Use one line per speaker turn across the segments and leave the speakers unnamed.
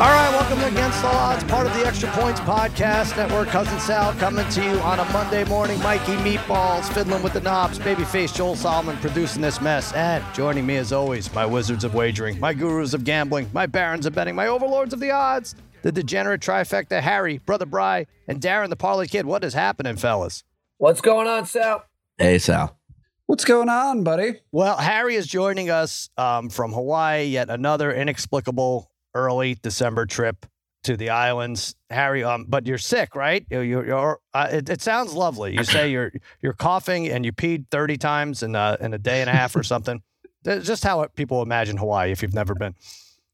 All right, welcome to Against All Odds, part of the Extra Points Podcast Network. Cousin Sal coming to you on a Monday morning. Mikey Meatballs fiddling with the knobs. Babyface Joel Solomon producing this mess. And joining me as always, my wizards of wagering, my gurus of gambling, my barons of betting, my overlords of the odds, the degenerate trifecta, Harry, Brother Bry, and Darren the Parlay Kid. What is happening, fellas?
What's going on, Sal?
Hey, Sal.
What's going on, buddy?
Well, Harry is joining us um, from Hawaii, yet another inexplicable early December trip to the islands. Harry, um, but you're sick, right? You're, you're uh, it, it, sounds lovely. You say you're you're coughing and you peed 30 times in a, in a day and a half or something. That's just how people imagine Hawaii if you've never been.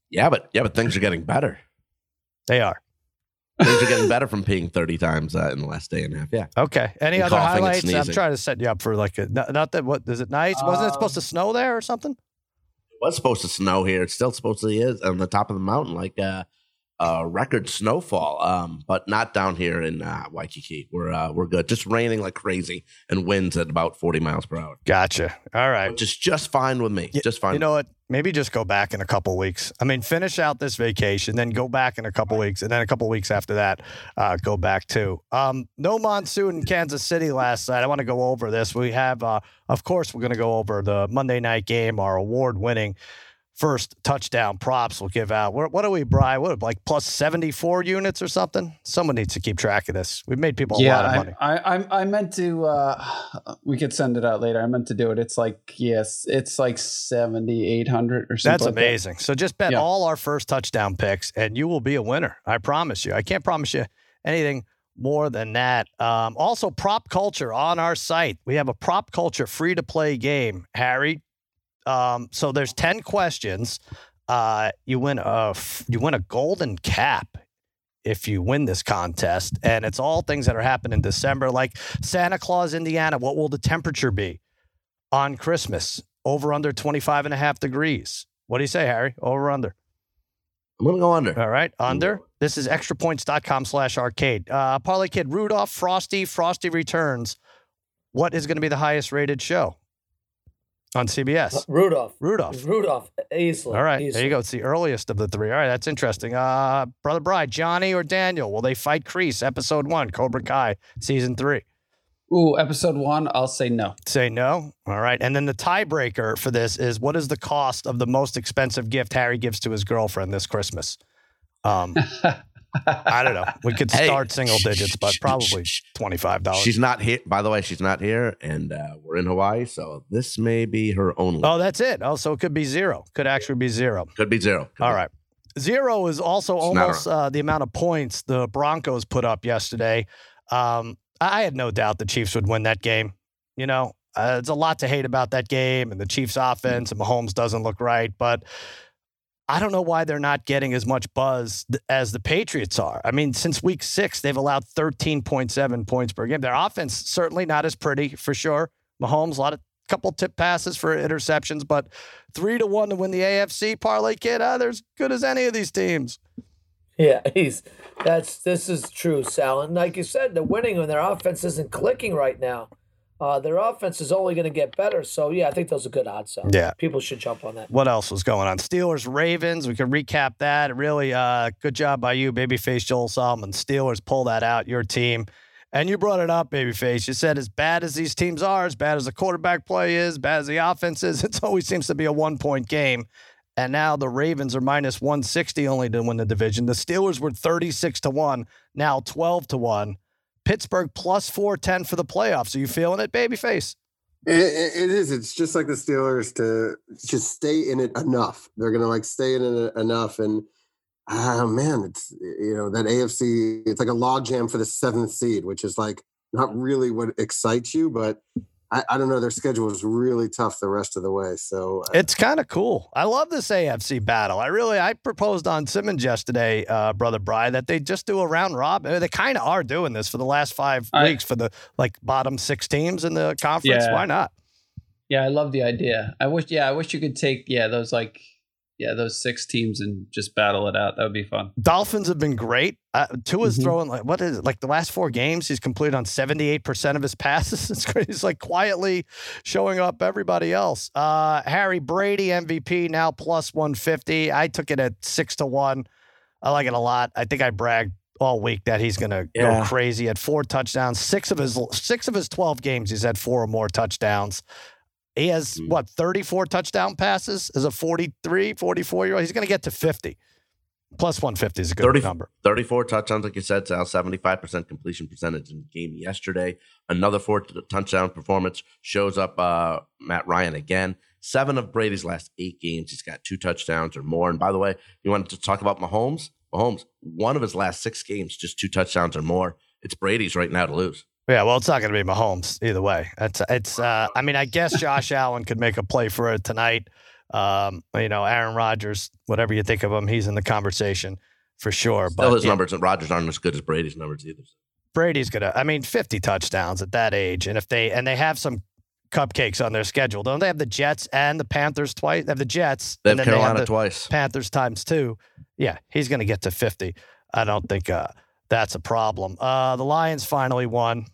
Yeah, but yeah, but things are getting better.
They are.
Things are getting better from peeing 30 times uh, in the last day and a half. Yeah.
Okay. Any and other highlights? I'm trying to set you up for like a, not, that what is it nice? Wasn't it supposed to um, snow there or something?
Was supposed to snow here. It still supposedly is on the top of the mountain, like uh, uh, record snowfall, um, but not down here in uh, Waikiki. We're uh, we're good. Just raining like crazy and winds at about forty miles per hour.
Gotcha. All right,
Which is just fine with me. just fine.
You know what? Maybe just go back in a couple weeks. I mean, finish out this vacation, then go back in a couple weeks, and then a couple weeks after that, uh, go back too. Um, no monsoon in Kansas City last night. I want to go over this. We have, uh, of course, we're going to go over the Monday night game, our award-winning first touchdown props we'll give out. What, what are we, Bry? What like plus seventy four units or something? Someone needs to keep track of this. We've made people a lot of money.
I, I I meant to. Uh, we could send it out later. I meant to do it. It's like yes, it's like seventy eight hundred or something.
That's amazing. That. So just bet yeah. all our first touchdown picks, and you will be a winner. I promise you. I can't promise you anything more than that. Um, also, prop culture on our site. We have a prop culture free to play game. Harry, um, so there's 10 questions. Uh, you win a you win a golden cap if you win this contest, and it's all things that are happening in December, like Santa Claus, Indiana. What will the temperature be on Christmas? Over under 25 and a half degrees. What do you say, Harry? Over under?
I'm gonna go under.
All right, under. This is extrapoints.com slash arcade. Uh, Parlay Kid, Rudolph, Frosty, Frosty returns. What is going to be the highest rated show? On CBS. Uh,
Rudolph.
Rudolph.
Rudolph. Easily.
All right.
Easily.
There you go. It's the earliest of the three. All right. That's interesting. Uh, Brother Bride, Johnny or Daniel? Will they fight Kreese? Episode one, Cobra Kai, season three.
Ooh, episode one, I'll say no.
Say no. All right. And then the tiebreaker for this is what is the cost of the most expensive gift Harry gives to his girlfriend this Christmas? Um, I don't know. We could start hey, single digits, but probably twenty five dollars.
She's not here. By the way, she's not here, and uh, we're in Hawaii, so this may be her only.
Oh, that's it. Oh, so it could be zero. Could actually be zero.
Could be zero. Could
All
be.
right. Zero is also it's almost uh, the amount of points the Broncos put up yesterday. Um, I had no doubt the Chiefs would win that game. You know, uh, there's a lot to hate about that game and the Chiefs' offense, and Mahomes doesn't look right, but I don't know why they're not getting as much buzz as the Patriots are. I mean, since week six, they've allowed 13.7 points per game. Their offense certainly not as pretty for sure. Mahomes, a lot of couple tip passes for interceptions, but three to one to win the AFC parlay kid. Ah, they're as good as any of these teams.
Yeah, he's that's this is true, Sal. And like you said, they're winning when their offense isn't clicking right now. Uh, their offense is only going to get better. So, yeah, I think those are good odds. So
yeah.
People should jump on that.
What else was going on? Steelers, Ravens. We can recap that. Really uh, good job by you, Babyface Joel Solomon. Steelers pull that out, your team. And you brought it up, Babyface. You said, as bad as these teams are, as bad as the quarterback play is, bad as the offense is, it always seems to be a one point game. And now the Ravens are minus 160 only to win the division. The Steelers were 36 to 1, now 12 to 1. Pittsburgh plus 410 for the playoffs. Are you feeling it, babyface?
It, it is. It's just like the Steelers to just stay in it enough. They're going to like stay in it enough. And oh man, it's, you know, that AFC, it's like a logjam for the seventh seed, which is like not really what excites you, but I, I, don't know. Their schedule is really tough the rest of the way. So
uh, it's kind of cool. I love this AFC battle. I really, I proposed on Simmons yesterday, uh, brother Bry, that they just do a round robin. They kind of are doing this for the last five I, weeks for the like bottom six teams in the conference. Yeah. Why not?
Yeah, I love the idea. I wish, yeah, I wish you could take, yeah, those like yeah, those six teams and just battle it out. That would be fun.
Dolphins have been great. Uh, Tua's mm-hmm. throwing like what is it? Like the last four games, he's completed on seventy eight percent of his passes. It's great. He's like quietly showing up everybody else. Uh, Harry Brady MVP now plus one fifty. I took it at six to one. I like it a lot. I think I bragged all week that he's going to
Yeah.
go crazy. At four touchdowns, six of his six of his twelve games, he's had four or more touchdowns. He has
Mm.
what 34 touchdown passes as a 43, 44 year old. He's going to get to 50. Plus 150 is a good
30
number.
34 touchdowns, like you said, Sal, 75% completion percentage in the game yesterday. Another four touchdown performance shows up uh, Matt Ryan again. Seven of Brady's last eight games, he's got two touchdowns or more. And by the way, you wanted to talk about Mahomes? Mahomes, one of his last six games, just two touchdowns or more. It's Brady's right now to lose.
Yeah, well, it's not going to be Mahomes either way. It's it's. Uh, I mean, I guess Josh Allen could make a play for it tonight. Um, you know, Aaron Rodgers, whatever you think of him, he's in the conversation for sure.
Still,
But
his
yeah,
numbers and Rodgers aren't as good as Brady's numbers either.
Brady's gonna. I mean, 50 touchdowns at that age, and if they and they have some cupcakes on their schedule, don't they have the Jets and the Panthers twice? They have the Jets,
They
and
have
then
Carolina
they have the
twice.
Panthers times two. Yeah, he's going to get to 50. I don't think uh, that's a problem. Uh, the Lions finally won,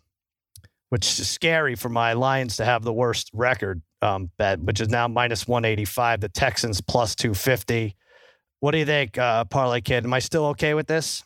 which is scary for my Lions to have the worst record um, bet, which is now minus 185. The Texans plus 250. What do you think, uh, Parlay Kid? Am I still okay with this?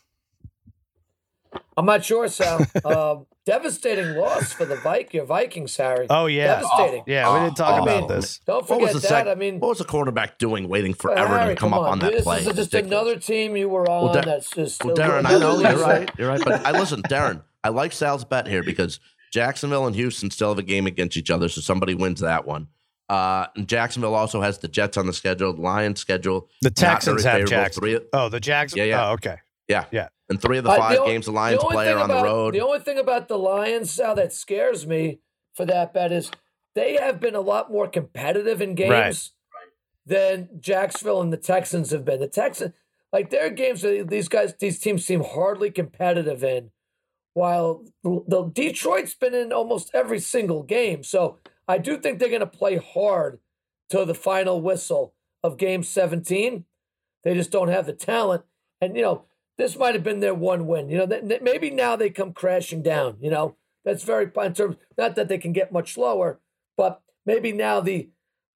I'm not sure, Sal. um, devastating loss for the Viking, Vikings, Harry.
Oh, yeah.
Devastating.
Yeah, we didn't talk
Oh,
about
man.
this.
Don't
What was
forget
the
that.
sec-
I mean,
What was the quarterback doing, waiting forever
Harry,
to come, up on that
this
play?
This is just
Ridiculous.
another team you were on.
Well, Da-
that's just
Well, Darren, I know you're right. You're right. But I listen, Darren. I like Sal's bet here because Jacksonville and Houston still have a game against each other, so somebody wins that one. Uh, and Jacksonville also has the Jets on the schedule, the Lions schedule,
The Texans
very
have
favorable.
Jackson.
Three,
Oh, the Jags?
Yeah, yeah.
Oh, okay. Yeah. Yeah.
And three of the
Uh,
five
o-
games the Lions
only
play are on the
about-
road.
The only thing about the Lions, Sal, that scares me for that bet is they have been a lot more competitive in games
Right.
than Jacksonville and the Texans have been. The Texans, like their games, these guys, these teams seem hardly competitive in, while the, Detroit's been in almost every single game. So I do think they're going to play hard to the final whistle of Game 17. They just don't have the talent, and you know this might have been their one win. You know, th- maybe now they come crashing down. You know, that's very in terms not that they can get much lower, but maybe now the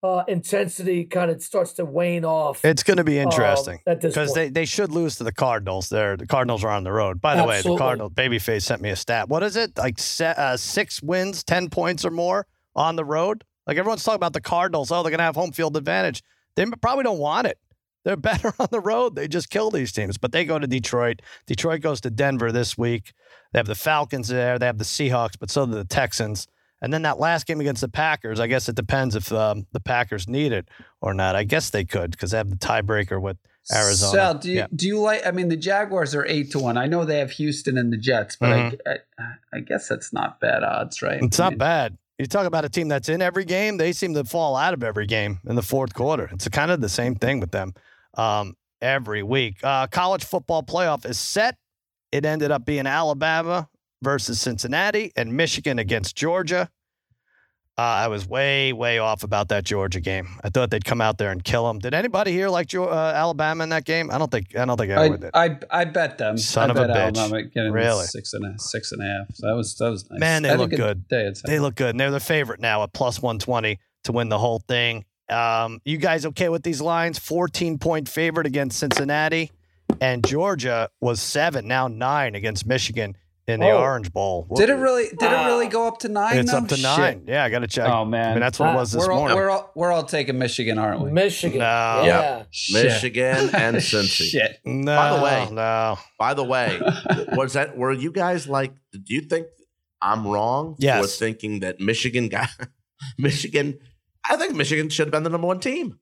uh, intensity kind of starts to wane off.
It's going to be
um,
interesting.
at
because they, they should lose to the Cardinals. There, the Cardinals are on the road. By the way, the
Absolutely.
Cardinals babyface sent me a stat. What is it? Like se- uh, six wins, ten points or more on the road. Like everyone's talking about the Cardinals. Oh, they're gonna have home field advantage. They probably don't want it. They're better on the road. They just kill these teams. But they go to Detroit. Detroit goes to Denver this week. They have the Falcons there. They have the Seahawks, but so do the Texans. And then that last game against the Packers, I guess it depends if um, the Packers need it or not. I guess they could because they have the tiebreaker with Arizona.
Sal, do you
Yeah.
do you like? I mean, the Jaguars are eight to one. I know they have Houston and the Jets, but I, I, I guess that's not bad odds, right?
Mm-hmm. It's
I
not bad. You talk about a team that's in every game; they seem to fall out of every game in the fourth quarter. It's kind of the same thing with them um, every week. Uh, college football playoff is set. It ended up being Alabama versus Cincinnati and Michigan against Georgia. Uh, I was way, way off about that Georgia game. I thought they'd come out there and kill them. Did anybody here like uh, Alabama in that game? I don't think. I don't think
I,
anyone did.
I I bet them.
Son
I
of a
bet
bitch.
Alabama getting
Really?
six and a six and a half. So that was that was nice.
Man, they look good.
Day
They look good, and they're the favorite now at plus 120 to win the whole thing. Um, you guys okay with these lines? 14 point favorite against Cincinnati, and Georgia was seven, now nine against Michigan in the
Oh.
Orange Bowl.
Did it really? Did it really go up to nine?
It's
though?
up to
Shit.
nine. Yeah, I got to check.
Oh man,
I mean, that's what it was this
we're all,
morning.
We're all we're all taking Michigan, aren't we?
Michigan.
No.
Yeah.
Yeah. Michigan and Cincy.
Shit.
no,
By the way-
no.
By the way, was that were you guys like? Do you think I'm wrong
Yes.
for thinking that Michigan got Michigan? I think Michigan should have been the number one team.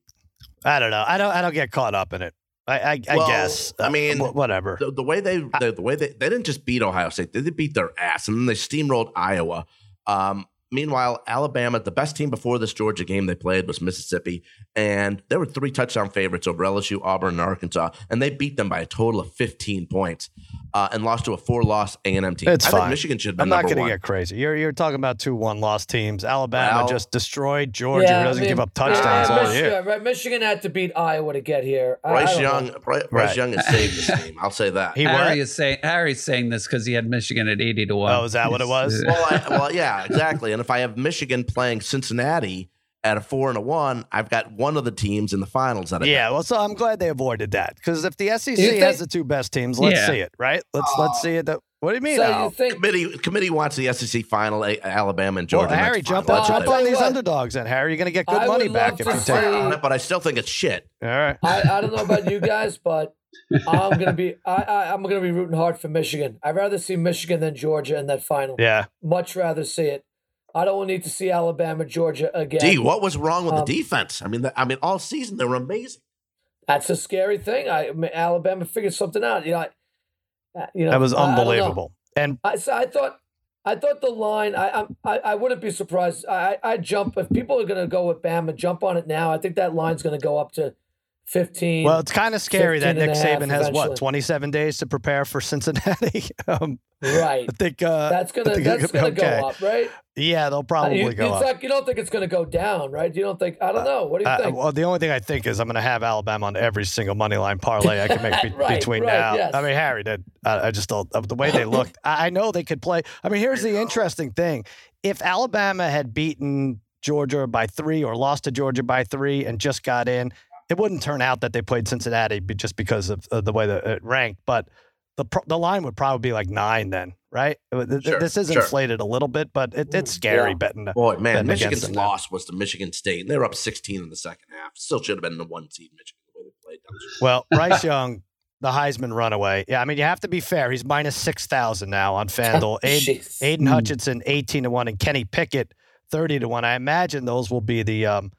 I don't know. I don't. I don't get caught up in it. I, I, I
Well,
guess.
I mean,
Wh- whatever.
The, the way they the, the way they they didn't just beat Ohio State, they beat their ass, and then they steamrolled Iowa. Um, meanwhile, Alabama, the best team before this Georgia game they played was Mississippi, and there were three touchdown favorites over LSU, Auburn, and Arkansas, and they beat them by a total of 15 points, uh, and lost to a four-loss A&M team.
It's
I
fine.
think Michigan should have
I'm
been
not going to get crazy. You're you're talking about two one loss teams. Alabama
Well-
just destroyed Georgia,
Yeah,
doesn't
I mean,
give up touchdowns
yeah,
all
Michigan,
year.
right, Michigan had to beat Iowa to get here. I- I
Bryce
don't
Young. Bryce,
Right.
Young has saved this team. I'll say that.
He?
Harry is saying Harry's saying this because he had Michigan at eighty to one.
Oh, is that what it was?
well, I, well, yeah, exactly. And if I have Michigan playing Cincinnati at a four and a one, I've got one of the teams in the finals. That I
Yeah, well, so I'm glad they avoided that because if the SEC
You think-
has the two best teams, let's
Yeah.
see it, right? Let's let's uh, see it. That, what do you mean?
So
Al?
you think
committee committee wants the SEC final, A- Alabama and Georgia.
well,
Georgia.
Harry,
next
jump
final.
on,
That's
jump on these
what.
underdogs, and Harry, you're going to get good
I
money back if
to
you
see-
take.
want it, but I still think it's shit.
All right.
I, I don't know about you guys, but I'm gonna be I, I I'm gonna be rooting hard for Michigan. I'd rather see Michigan than Georgia in that final.
Yeah.
Much rather see it. I don't need to see Alabama, Georgia again.
D, what was wrong with
Um,
the defense? I mean, the, I mean, all season they were amazing.
That's a scary thing. I, I mean, Alabama figured something out. You know, I, uh, you know
That was
I- I
unbelievable. And
I, so I thought, I thought the line. I, I'm- I, I wouldn't be surprised. I, I, I jump if people are going to go with Bama. Jump on it now. I think that line's going to go up to fifteen.
well, it's kind of scary that Nick Saban has what 27 days to prepare for Cincinnati. um,
right.
I think uh,
That's gonna
think
that's gonna
okay.
go up, right?
Yeah, they'll
Uh,
probably
you,
go up.
like you don't think it's going to go down, right? You don't think? I don't know. What do you
Uh,
think?
well, the only thing I think is I'm going to have Alabama on every single money line parlay I can make be-
Right,
between
right,
now.
yes.
I mean, Harry did. I, I just don't. uh, The way they looked, I, I know they could play. I mean, here's the interesting thing: if Alabama had beaten Georgia by three or lost to Georgia by three and just got in, it wouldn't turn out that they played Cincinnati just because of, of the way that it ranked. But the the line would probably be like nine then, right? Th- th-
Sure,
this is
sure.
inflated a little bit, but it, it's scary
Yeah.
betting.
Boy, man,
betting
Michigan's loss was to Michigan State. and They were up 16 in the second half. Still should have been the one seed Michigan the way they played.
Well, Bryce Young, the Heisman runaway. Yeah, I mean, you have to be fair. He's minus 6,000 now on FanDuel.
Aidan,
Aidan
Hmm.
Hutchinson, 18 to 1, and Kenny Pickett, 30 to 1. I imagine those will be the, um,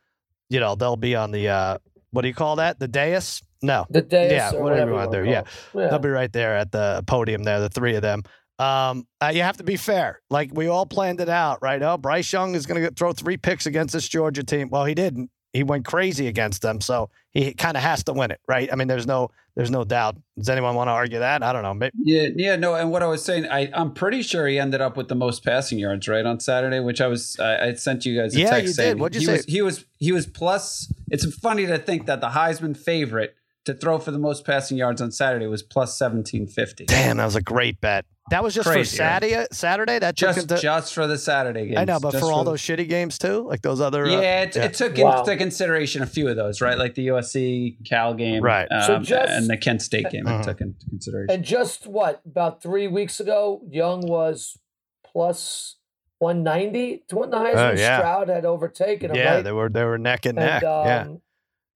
you know, they'll be on the, uh, what do you call that? The dais? No.
the dais.
yeah,
or
whatever
whatever
you wanna
wanna
do, yeah.
it.
They'll be right there at the podium there, the three of them. Um, uh, you have to be fair. Like we all planned it out, right? Oh, Bryce Young is going to throw three picks against this Georgia team. Well, he didn't. He went crazy against them, so he kind of has to win it, right? I mean, there's no, there's no doubt. Does anyone want to argue that? I don't know. Maybe,
Yeah, yeah, no. And what I was saying, I, I'm pretty sure he ended up with the most passing yards, right, on Saturday. Which I was, I, I sent you guys a
Yeah,
text
you did.
saying
What'd you
he
say?
Was, he was, he was plus. It's funny to think that the Heisman favorite to throw for the most passing yards on Saturday was plus seventeen fifty.
damn, that was a great bet. That was just
Crazy,
for
right?
Saturday. Saturday that took
Just,
into,
just for the Saturday games.
I know, but
Just
for all
the-
those shitty games too, like those other. uh,
Yeah, it, it took
Wow.
into consideration a few of those, right? Like the USC Cal game,
Right.
Um,
So just-
and the Kent State game.
Mhm.
It took into consideration.
And just what about three weeks ago, Young was plus one ninety to when the Heisman
Oh, yeah.
Stroud had overtaken him.
yeah,
right?
they were they were neck and, neck.
and, um,
yeah.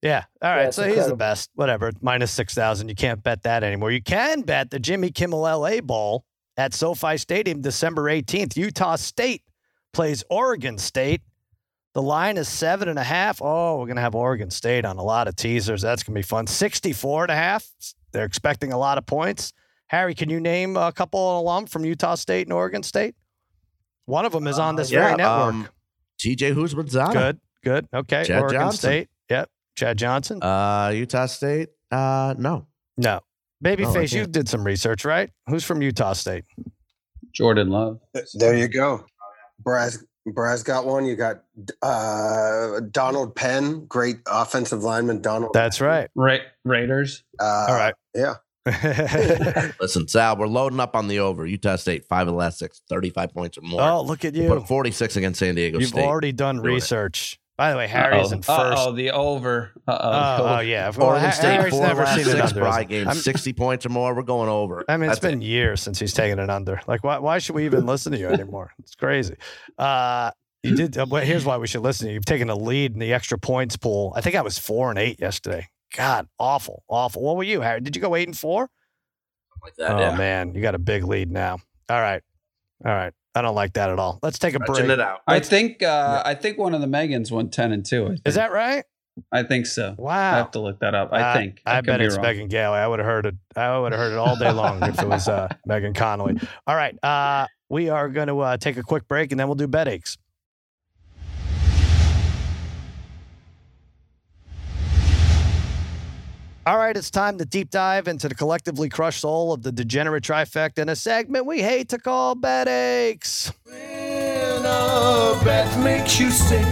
Yeah. All right.
it's
so he's the best. Whatever. Minus 6,000. You can't bet that anymore. You can bet the Jimmy Kimmel LA Bowl at SoFi Stadium December 18th. Utah State plays Oregon State. The line is seven and a half. Oh, we're going to have Oregon State on a lot of teasers. That's going to be fun. 64 and a half. They're expecting a lot of points. Harry, can you name a couple alum from Utah State and Oregon State? One of them is on this
yeah,
very network.
um, TJ Houshmandzadeh.
good. Good. Okay.
Chad
Oregon
Johnson.
State. Yep. Chad Johnson.
Uh, Utah State. Uh, no.
No. Babyface,
No,
you did some research, right? Who's from Utah State?
Jordan Love.
There you go. Braz, Braz got one. You got uh, Donald Penn, great offensive lineman. Donald.
That's right.
Ra- Raiders.
Uh,
All right.
Yeah.
Listen, Sal, we're loading up on the over. Utah State, five of the last six, 35 points or more.
oh, look at
We
you.
Put 46 against San Diego
You've
State.
already done
Doing it.
Research. By the way, Harry's in 1st
Oh, the over. Uh
Oh, oh, yeah. Well,
Oregon
Ha-
State,
Harry's
four of
never
last
seen it
six
under.
Bry
I'm-
games, 60 points or more. We're going over.
I mean, it's
That's
been
it.
years since he's taken it under. Like, why, why should we even listen to you anymore? It's crazy. Uh, you did. Uh, well, here's why we should listen to you. You've taken a lead in the extra points pool. I think I was four and eight yesterday. God, awful, awful. What were you, Harry? Did you go eight and four?
like that.
oh
yeah.
man, you got a big lead now. All right, all right. I don't like that at all. Let's take a
Stretching
break.
it out.
I think uh, I think one of the Megans won ten and two.
Is that right?
I think so. Wow. I
Wow.
have to look that up. I
Uh,
think.
I,
could
bet
be
it's
wrong.
Megan Gailey. I would have heard it. I would have heard it all day long if it was uh, Megan Connolly. All right. Uh, we are going to uh, take a quick break and then we'll do bet aches. All right, it's time to deep dive into the collectively crushed soul of the degenerate trifecta in a segment we hate to call bet aches.
When a bet makes you sick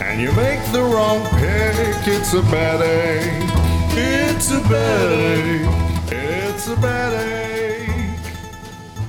and you make the wrong pick, it's a bad ache. It's a bad ache. It's a bad ache.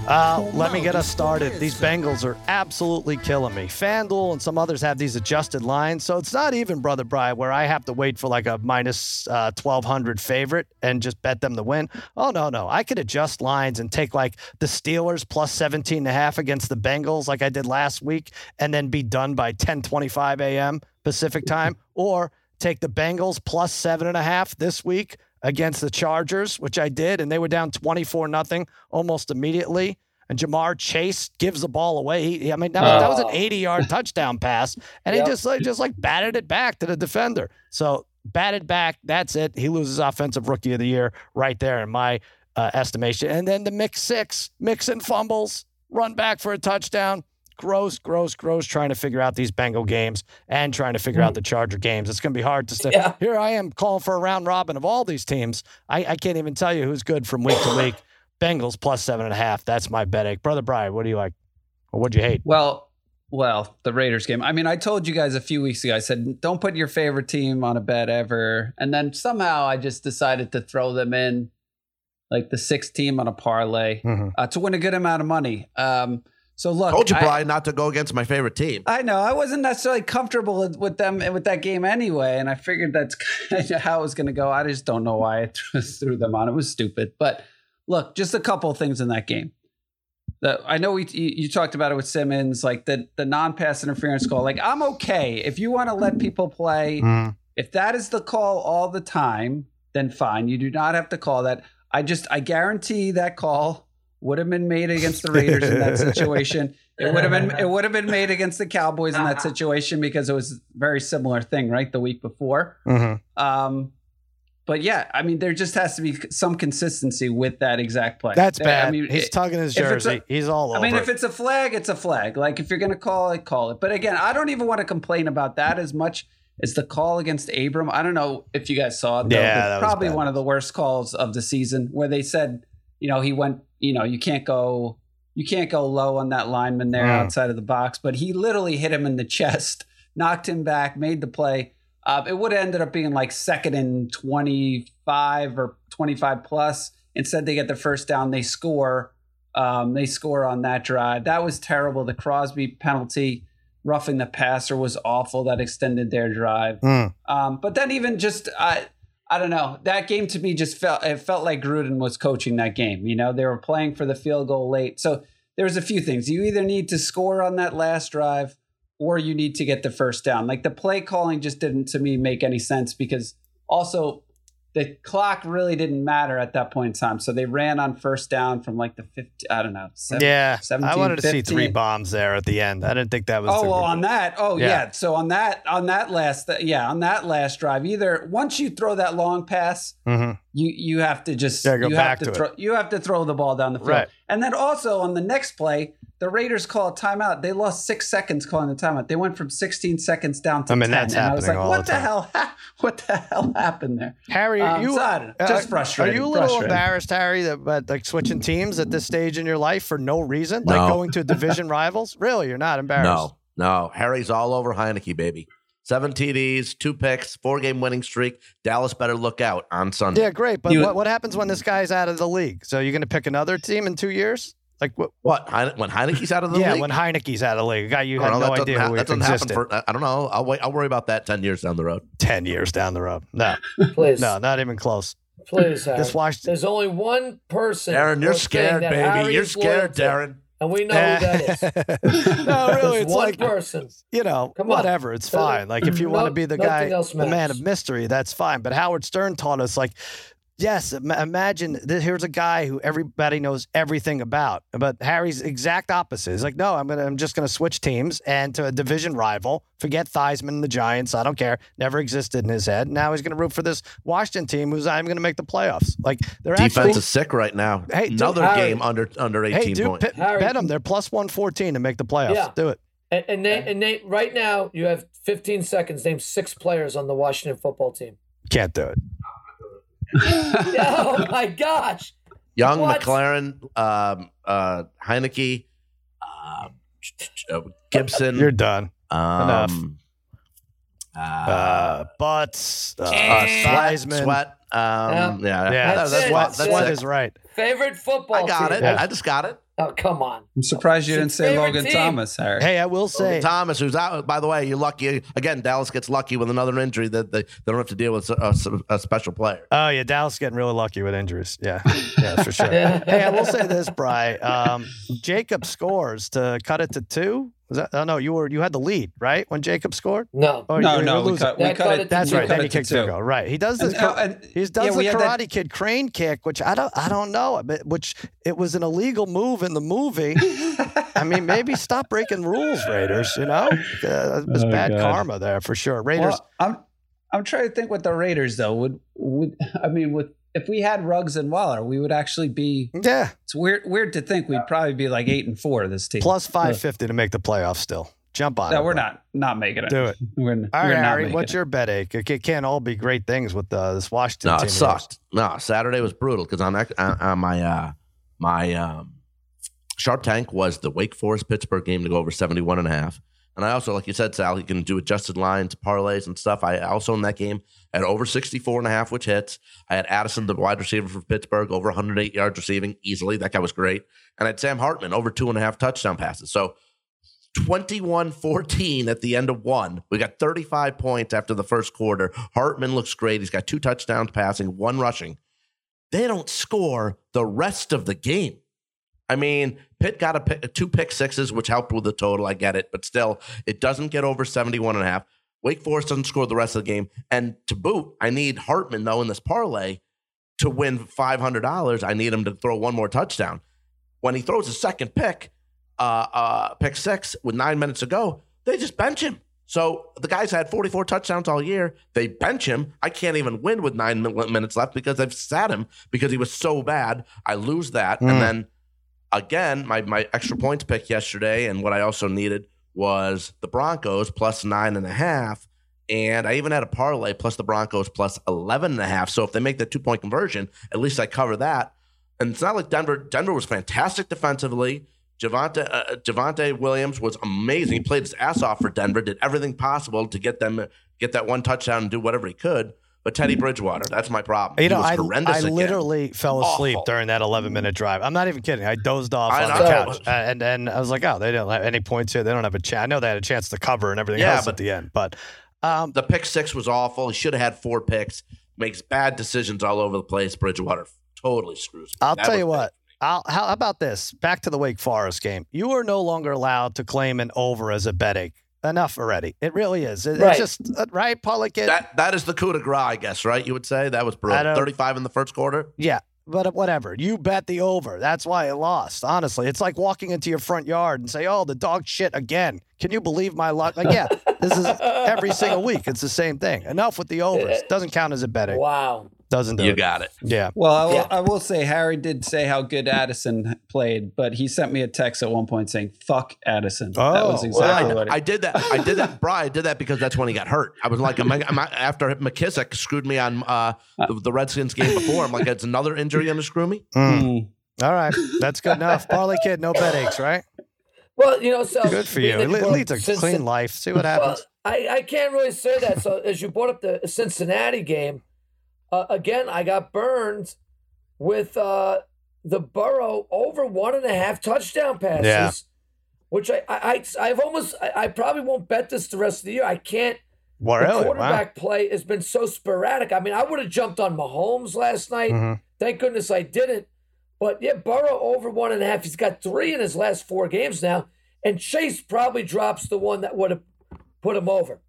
Uh, let me get us started. These Bengals are absolutely killing me. FanDuel and some others have these adjusted lines, so it's not even, Brother Brian, where I have to wait for like a minus, uh, 1200 favorite and just bet them to win. Oh, no, no. I could adjust lines and take like the Steelers plus 17 and a half against the Bengals like I did last week and then be done by 1025 a.m. Pacific time, or take the Bengals plus seven and a half this week against the Chargers, which I did, and they were down 24 nothing almost immediately. And Ja'Marr Chase gives the ball away. He, I mean, that, was- that was an 80 yard touchdown pass, and
Yep.
he just like just like batted it back to the defender. So batted back. That's it. He loses offensive rookie of the year right there in my uh, estimation. And then the mix six, Mixon fumbles, run back for a touchdown. Gross, gross, gross. Trying to figure out these Bengal games and trying to figure out the Charger games. It's going to be hard to stay.
Yeah.
Here I am calling for a round robin of all these teams. I, I can't even tell you who's good from week to week. Bengals plus seven and a half. That's my bet ache. Brother Brian, what do you like? Or what'd you hate?
Well, well, the Raiders game. I mean, I told you guys a few weeks ago. I said don't put your favorite team on a bet ever, and then somehow I just decided to throw them in, like the sixth team on a parlay
Mhm.
uh, to win a good amount of money. Um, so look,
Told you,
I-
Brian, not to go against my favorite team.
I know I wasn't necessarily comfortable with- with them with that game anyway, and I figured that's kind of how it was going to go. I just don't know why I threw, threw them on. It was stupid. But look, just a couple of things in that game. That I know we you, you talked about it with Simmons, like the the non pass interference call. Like I'm okay if you want to let people play.
Mm.
If that is the call all the time, then fine. You do not have to call that. I just I guarantee that call would have been made against the Raiders in that situation. It would have been it would have been made against the Cowboys in that situation because it was a very similar thing, right? The week before.
Mhm.
Um, but yeah, I mean, there just has to be some consistency with that exact play.
That's
I
bad.
mean,
He's
it-
tugging his jersey.
a-
He's all over.
I mean,
it.
if it's a flag, it's a flag. Like if you're going to call it, call it. But again, I don't even want to complain about that as much as the call against Abram. I don't know if you guys saw it. Though,
Yeah, that
probably
bad.
one of the worst calls of the season, where they said, you know, he went, you know, you can't go, you can't go low on that lineman there
Mm.
outside of the box, but he literally hit him in the chest, knocked him back, made the play. Uh, it would have ended up being like second and 25 or 25 plus. Instead, they get the first down, they score. Um, they score on that drive. That was terrible. The Crosby penalty, roughing the passer, was awful. That extended their drive.
Mm.
Um, but then even just I I don't know. That game to me just felt it felt like Gruden was coaching that game. You know, they were playing for the field goal late. So there's a few things. You either need to score on that last drive or you need to get the first down. Like the play calling just didn't to me make any sense because also the clock really didn't matter at that point in time. So they ran on first down from like the 50, I don't know.
yeah,
17,
I wanted to see three bombs there at the end. I didn't think that was.
Oh, well, on that. Oh,
Yeah.
yeah. So on that, on that last, yeah, on that last drive, either once you throw that long pass,
Mhm.
you you have to just
Yeah, go
you
back
have to,
to it.
throw you have to throw the ball down the field.
Right.
And then also on the next play, the Raiders call a timeout. They lost six seconds calling the timeout. They went from 16 seconds down to
I mean,
10.
that's
and I was
happening
like,
all
what
the
the, hell? ha- What the hell happened there?
Harry,
Um,
you
so I don't
uh,
just frustrated.
Are you a little embarrassed, Harry, that about like switching teams at this stage in your life for no reason, like going to division rivals? Really, you're not embarrassed?
No, no. Harry's all over Heinicke, baby. Seven TDs, two picks, four game winning streak. Dallas better look out on Sunday.
Yeah, great. But
You-
what, what happens when this guy's out of the league? So you're going to pick another team in two years? Like what?
What? Heine- when Heinicke's out of the
yeah,
league?
Yeah, when Heinicke's out of the league, a guy you had
know,
no
that
idea
doesn't,
who
ha- that doesn't
existed.
happen for. I don't know. I'll wait. I'll worry about that ten years down the road.
ten years down the road. No,
Please,
no, not even close.
please, Harry.
This Washington.
There's only one person.
Darren, you're scared, baby.
Harry
You're
is loyal
scared,
to,
Darren.
and we know who that is.
no, really, it's
one
like
person.
you know,
Come on.
whatever. It's
No-
fine. Like if you want to be the guy, the man of mystery, that's fine. But Howard Stern taught us, like, yes, imagine that here's a guy who everybody knows everything about. But Harry's exact opposite. He's like, no, I'm gonna, I'm just gonna switch teams and to a division rival. Forget Theismann and the Giants. I don't care. Never existed in his head. Now he's gonna root for this Washington team who's I'm gonna make the playoffs. Like they're
Defense
actually.
is sick right now.
Hey, dude,
Another
Harry.
game under under
Hey,
eighteen
dude,
points.
bet,
Harry-
bet them. They're plus 114 to make the playoffs.
Yeah.
Do it.
And, and, Nate, and Nate, right now you have 15 seconds. Name six players on the Washington football team.
Can't do it.
oh my gosh!
Young,
What?
McLaurin, um, uh, Heinicke, uh, uh, Gibson.
You're done. enough.
um, Uh,
Uh, Butts, uh, uh. Theismann.
Sweat. Um, yeah,
Yeah,
That's
that's,
it,
what
that's
Sweat
it.
is right.
Favorite football
I got
team.
it.
Yeah.
I just got it.
Oh, come on.
I'm surprised you didn't say Logan
team.
Thomas, Harry.
Hey, I will say,
Thomas, who's out, by the way, you're lucky. Again, Dallas gets lucky with another injury that they, they don't have to deal with a, a- a special player.
oh yeah, Dallas getting really lucky with injuries. Yeah, yeah, for sure. hey, I will say this, Bry. Um, Jacob scores to cut it to two. Was that? Oh no, you were you had the lead right when Jacob scored.
No.
Oh,
no,
you
no,
were
we cut, we cut
cut
it.
it
That's right. Then
cut
he
it to
kicks the
two.
goal. Right. He does this.
And, uh, and-
he does
yeah,
the Karate
that-
Kid crane kick, which I don't I don't know, but which it was an illegal move in the movie. I mean, maybe stop breaking rules, Raiders. You know, uh, it was
Oh,
bad
God.
karma there for sure. Raiders.
Well, I'm I'm trying to think with the Raiders though. Would would I mean with if we had Ruggs and Waller, we would actually be.
yeah,
It's weird weird to think we'd probably be like eight and four this team.
plus five fifty to make the playoffs. Still, jump on
no,
it.
we're
bro.
not not making it.
Do it.
We're,
All
we're
right,
not
Harry. What's
it.
your bet ache? It can't all be great things with uh, this Washington
No,
team.
it
of yours.
sucked. No, Saturday was brutal because on, that- on, on my uh, my um, sharp tank was the Wake Forest Pittsburgh game to go over 71 and a half. And I also, like you said, Sal, you can do adjusted lines, parlays, and stuff. I also in that game had over 64 and a half, which hits. I had Addison, the wide receiver for Pittsburgh, over 108 yards receiving easily. That guy was great. And I had Sam Hartman over two and a half touchdown passes. So 21 14 at the end of one. We got 35 points after the first quarter. Hartman looks great. He's got two touchdowns passing, one rushing. They don't score the rest of the game. I mean, Pitt got a pick, two pick sixes, which helped with the total. I get it, but still, it doesn't get over 71 and a half. Wake Forest doesn't score the rest of the game. And to boot, I need Hartman, though, in this parlay to win $500. I need him to throw one more touchdown. When he throws a second pick, uh, uh, pick six with nine minutes to go, they just bench him. So the guy's had 44 touchdowns all year. They bench him. I can't even win with nine minutes left because they've sat him because he was so bad. I lose that.
Mm.
And then again, my, my extra points pick yesterday, and what I also needed was the Broncos plus nine and a half. And I even had a parlay plus the Broncos plus 11 and a half. So if they make the two point conversion, at least I cover that. And it's not like Denver. Denver was fantastic defensively. Javonte, uh, Javonte Williams was amazing. He played his ass off for Denver, did everything possible to get them get that one touchdown and do whatever he could. But Teddy Bridgewater, that's my problem.
You
He
know,
was
I,
horrendous
I
again.
literally fell asleep
Awful.
during that 11 minute drive. I'm not even kidding. I dozed off
I
on the couch, and and I was like, oh, they didn't have any points here. They don't have a chance. I know they had a chance to cover and everything
Yeah,
else
but-
at the end, but um,
The pick six was awful. He should have had four picks. Makes bad decisions all over the place. Bridgewater totally screws. me.
I'll
That
tell you what. I'll, how about this? Back to the Wake Forest game. You are no longer allowed to claim an over as a bet ache. Enough already. It really is. It-
Right.
It's just uh, right, Pollock. It,
That that is the coup de grace, I guess, right? You would say that was
I
brutal. Thirty-five in the first quarter.
Yeah, but whatever. You bet the over. That's why it lost. Honestly, it's like walking into your front yard and say, "Oh, the dog shit again." Can you believe my luck? Like, yeah, this is every single week. It's the same thing. Enough with the overs. Doesn't count as a betting.
Wow.
Doesn't do
You
it.
got it.
Yeah.
Well, I will,
Yeah.
I will say Harry did say how good Addison played, but he sent me a text at one point saying "fuck Addison." oh, that
Oh,
was
well,
exactly
I,
what he.
I did that. I did that. Brian, I did that because that's when he got hurt. I was like, I'm, I'm, after McKissic screwed me on uh, the, the Redskins game before. I'm like, it's another injury going to screw me.
Mm.
Mm.
All right, that's good enough. Parlay kid, no bet aches, right?
Well, you know, so
Good for you. It le- leads a clean life. See what
Well,
happens.
I, I can't really say that. So as you brought up the Cincinnati game, uh, again, I got burned with uh, the Burrow over one and a half touchdown passes,
Yeah.
which I, I, I I've almost I, I probably won't bet this the rest of the year. I can't.
Well,
The
really? Wow.
quarterback play has been so sporadic. I mean, I would have jumped on Mahomes last night.
Mhm.
Thank goodness I didn't. But yeah, Burrow over one and a half. He's got three in his last four games now. And Chase probably drops the one that would have put him over.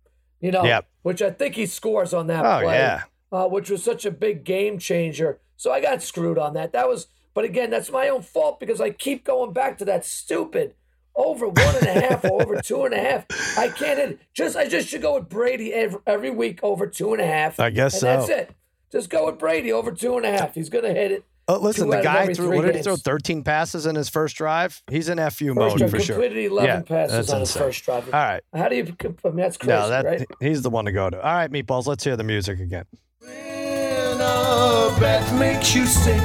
You know,
Yep.
which I think he scores on that
Oh,
play.
yeah.
Uh, which was such a big game changer. So I got screwed on that. That was, but again, that's my own fault because I keep going back to that stupid over one and a half or over two and a half. I can't hit it. Just I just should go with Brady every, every week over two and a half.
I guess
and
so.
That's it. Just go with Brady over two and a half. He's gonna hit it.
Oh, listen, the guy threw, what did he throw? 13 passes in his first drive? He's in FU mode
drive
for sure.
completed eleven
Yeah,
passes
that's
on his first drive.
All right.
How do you? I mean, that's crazy,
No, that
right?
he's the one to go to. All right, meatballs. Let's hear the music again.
A bet makes you sick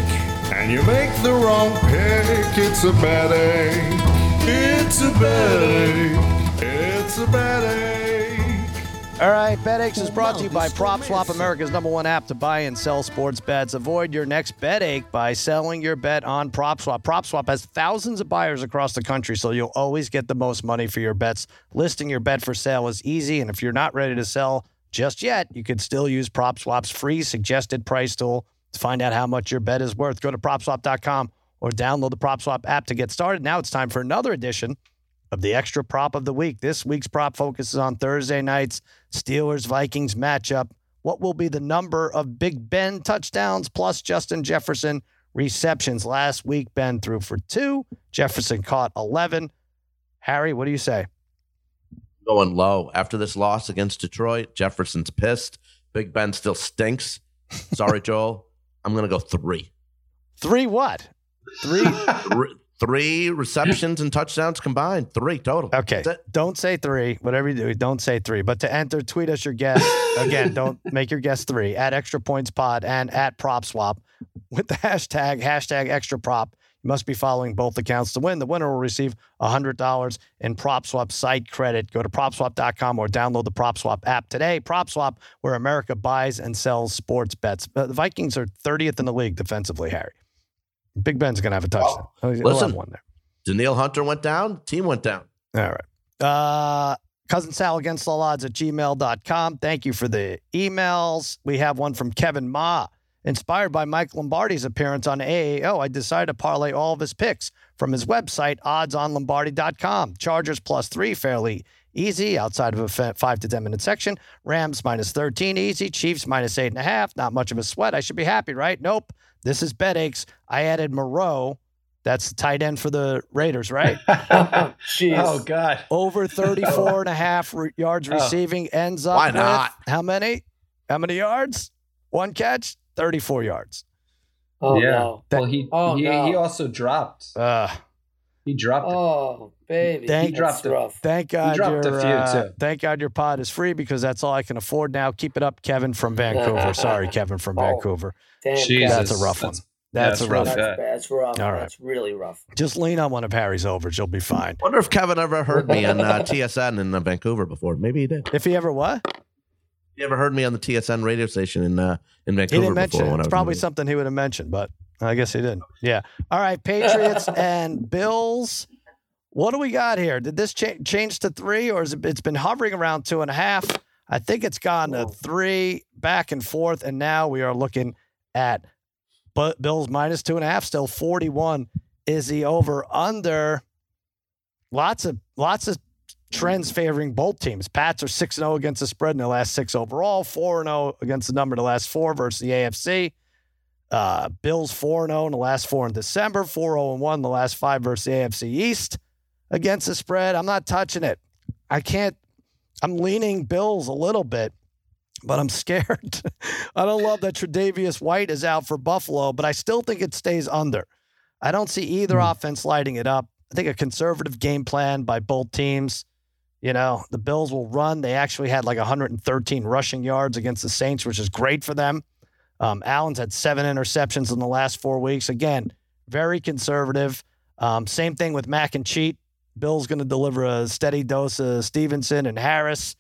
and you make the wrong pick, it's a bad ache. It's a bad ache. It's a bad ache.
All right, BetAches is oh, brought to you by PropSwap, America's number one app to buy and sell sports bets. Avoid your next betache by selling your bet on PropSwap. PropSwap has thousands of buyers across the country, so you'll always get the most money for your bets. Listing your bet for sale is easy, and if you're not ready to sell just yet, you could still use PropSwap's free suggested price tool to find out how much your bet is worth. Go to PropSwap.com or download the PropSwap app to get started. Now it's time for another edition of the extra prop of the week. This week's prop focuses on Thursday night's Steelers Vikings matchup. What will be the number of Big Ben touchdowns plus Justin Jefferson receptions? Last week, Ben threw for two. Jefferson caught 11. Harry, what do you say?
Going low after this loss against Detroit. Jefferson's pissed. Big Ben still stinks. Sorry, Joel. I'm gonna go three.
Three what? Three.
Three, three receptions and touchdowns combined. Three total.
Okay. Don't say three. Whatever you do, don't say three. But to enter, tweet us your guess. Again, don't make your guess three at extra points pod and at prop swap with the hashtag hashtag extra prop. You must be following both accounts to win. The winner will receive $100 in PropSwap site credit. Go to PropSwap.com or download the PropSwap app today. PropSwap, where America buys and sells sports bets. Uh, the Vikings are 30th in the league defensively, Harry. Big Ben's going to have a touchdown. Have
listen.
one there.
Danielle Hunter went down. Team went down.
All right. Uh, Cousin Sal against all odds at gmail.com. Thank you for the emails. We have one from Kevin Ma. Inspired by Mike Lombardi's appearance on AAO, I decided to parlay all of his picks from his website, oddsonlombardi.com. Chargers plus three, fairly easy outside of a five to 10 minute section. Rams minus 13, easy. Chiefs minus eight and a half, not much of a sweat. I should be happy, right? Nope. This is BetAches. I added Moreau. That's the tight end for the Raiders, right?
Jeez.
oh God.
over 34 and a half re- yards
Oh.
receiving ends up
Why
with
not?
how many how many yards one catch 34 yards
oh
yeah.
no.
Well, he
Oh,
he,
no.
he also dropped.
uh
He dropped. it.
Oh baby.
Thank-
That's
dropped it.
rough.
thank god
dropped a
your
few,
uh,
too.
thank god your pod is free because that's all i can afford now keep it up kevin from vancouver sorry kevin from
Oh,
Vancouver.
Damn,
Jesus.
That's a rough one
That's-
that's,
that's
a rough
really
That's,
one.
bad.
that's rough.
All right.
That's really rough.
just lean on one of harry's overs you'll be fine
Wonder if Kevin ever heard me on uh, TSN in uh, Vancouver before. Maybe he did.
if he ever what
You ever heard me on the TSN radio station in uh, in
he didn't mention it it's probably something he would have mentioned but i guess he didn't yeah all right patriots and bills What do we got here? Did this cha- change to three, or is it, it's been hovering around two and a half? I think it's gone to three, back and forth, and now we are looking at but Bills minus two and a half, still forty-one. Is the over under? Lots of lots of trends favoring both teams. Pats are six and zero against the spread in the last six overall, four and zero against the number in the last four versus the AFC. Uh, Bills 4 0 in the last four in December, 4 0 1 in the last five versus the AFC East against the spread. I'm not touching it. I can't, I'm leaning Bills a little bit, but I'm scared. I don't love that Tre'Davious White is out for Buffalo, but I still think it stays under. I don't see either offense lighting it up. I think a conservative game plan by both teams. You know, the Bills will run. They actually had like 113 rushing yards against the Saints, which is great for them. Um, Allen's had seven interceptions in the last four weeks. Again, very conservative. Um, same thing with Mack and Cheat. Bill's going to deliver a steady dose of Stevenson and Harris.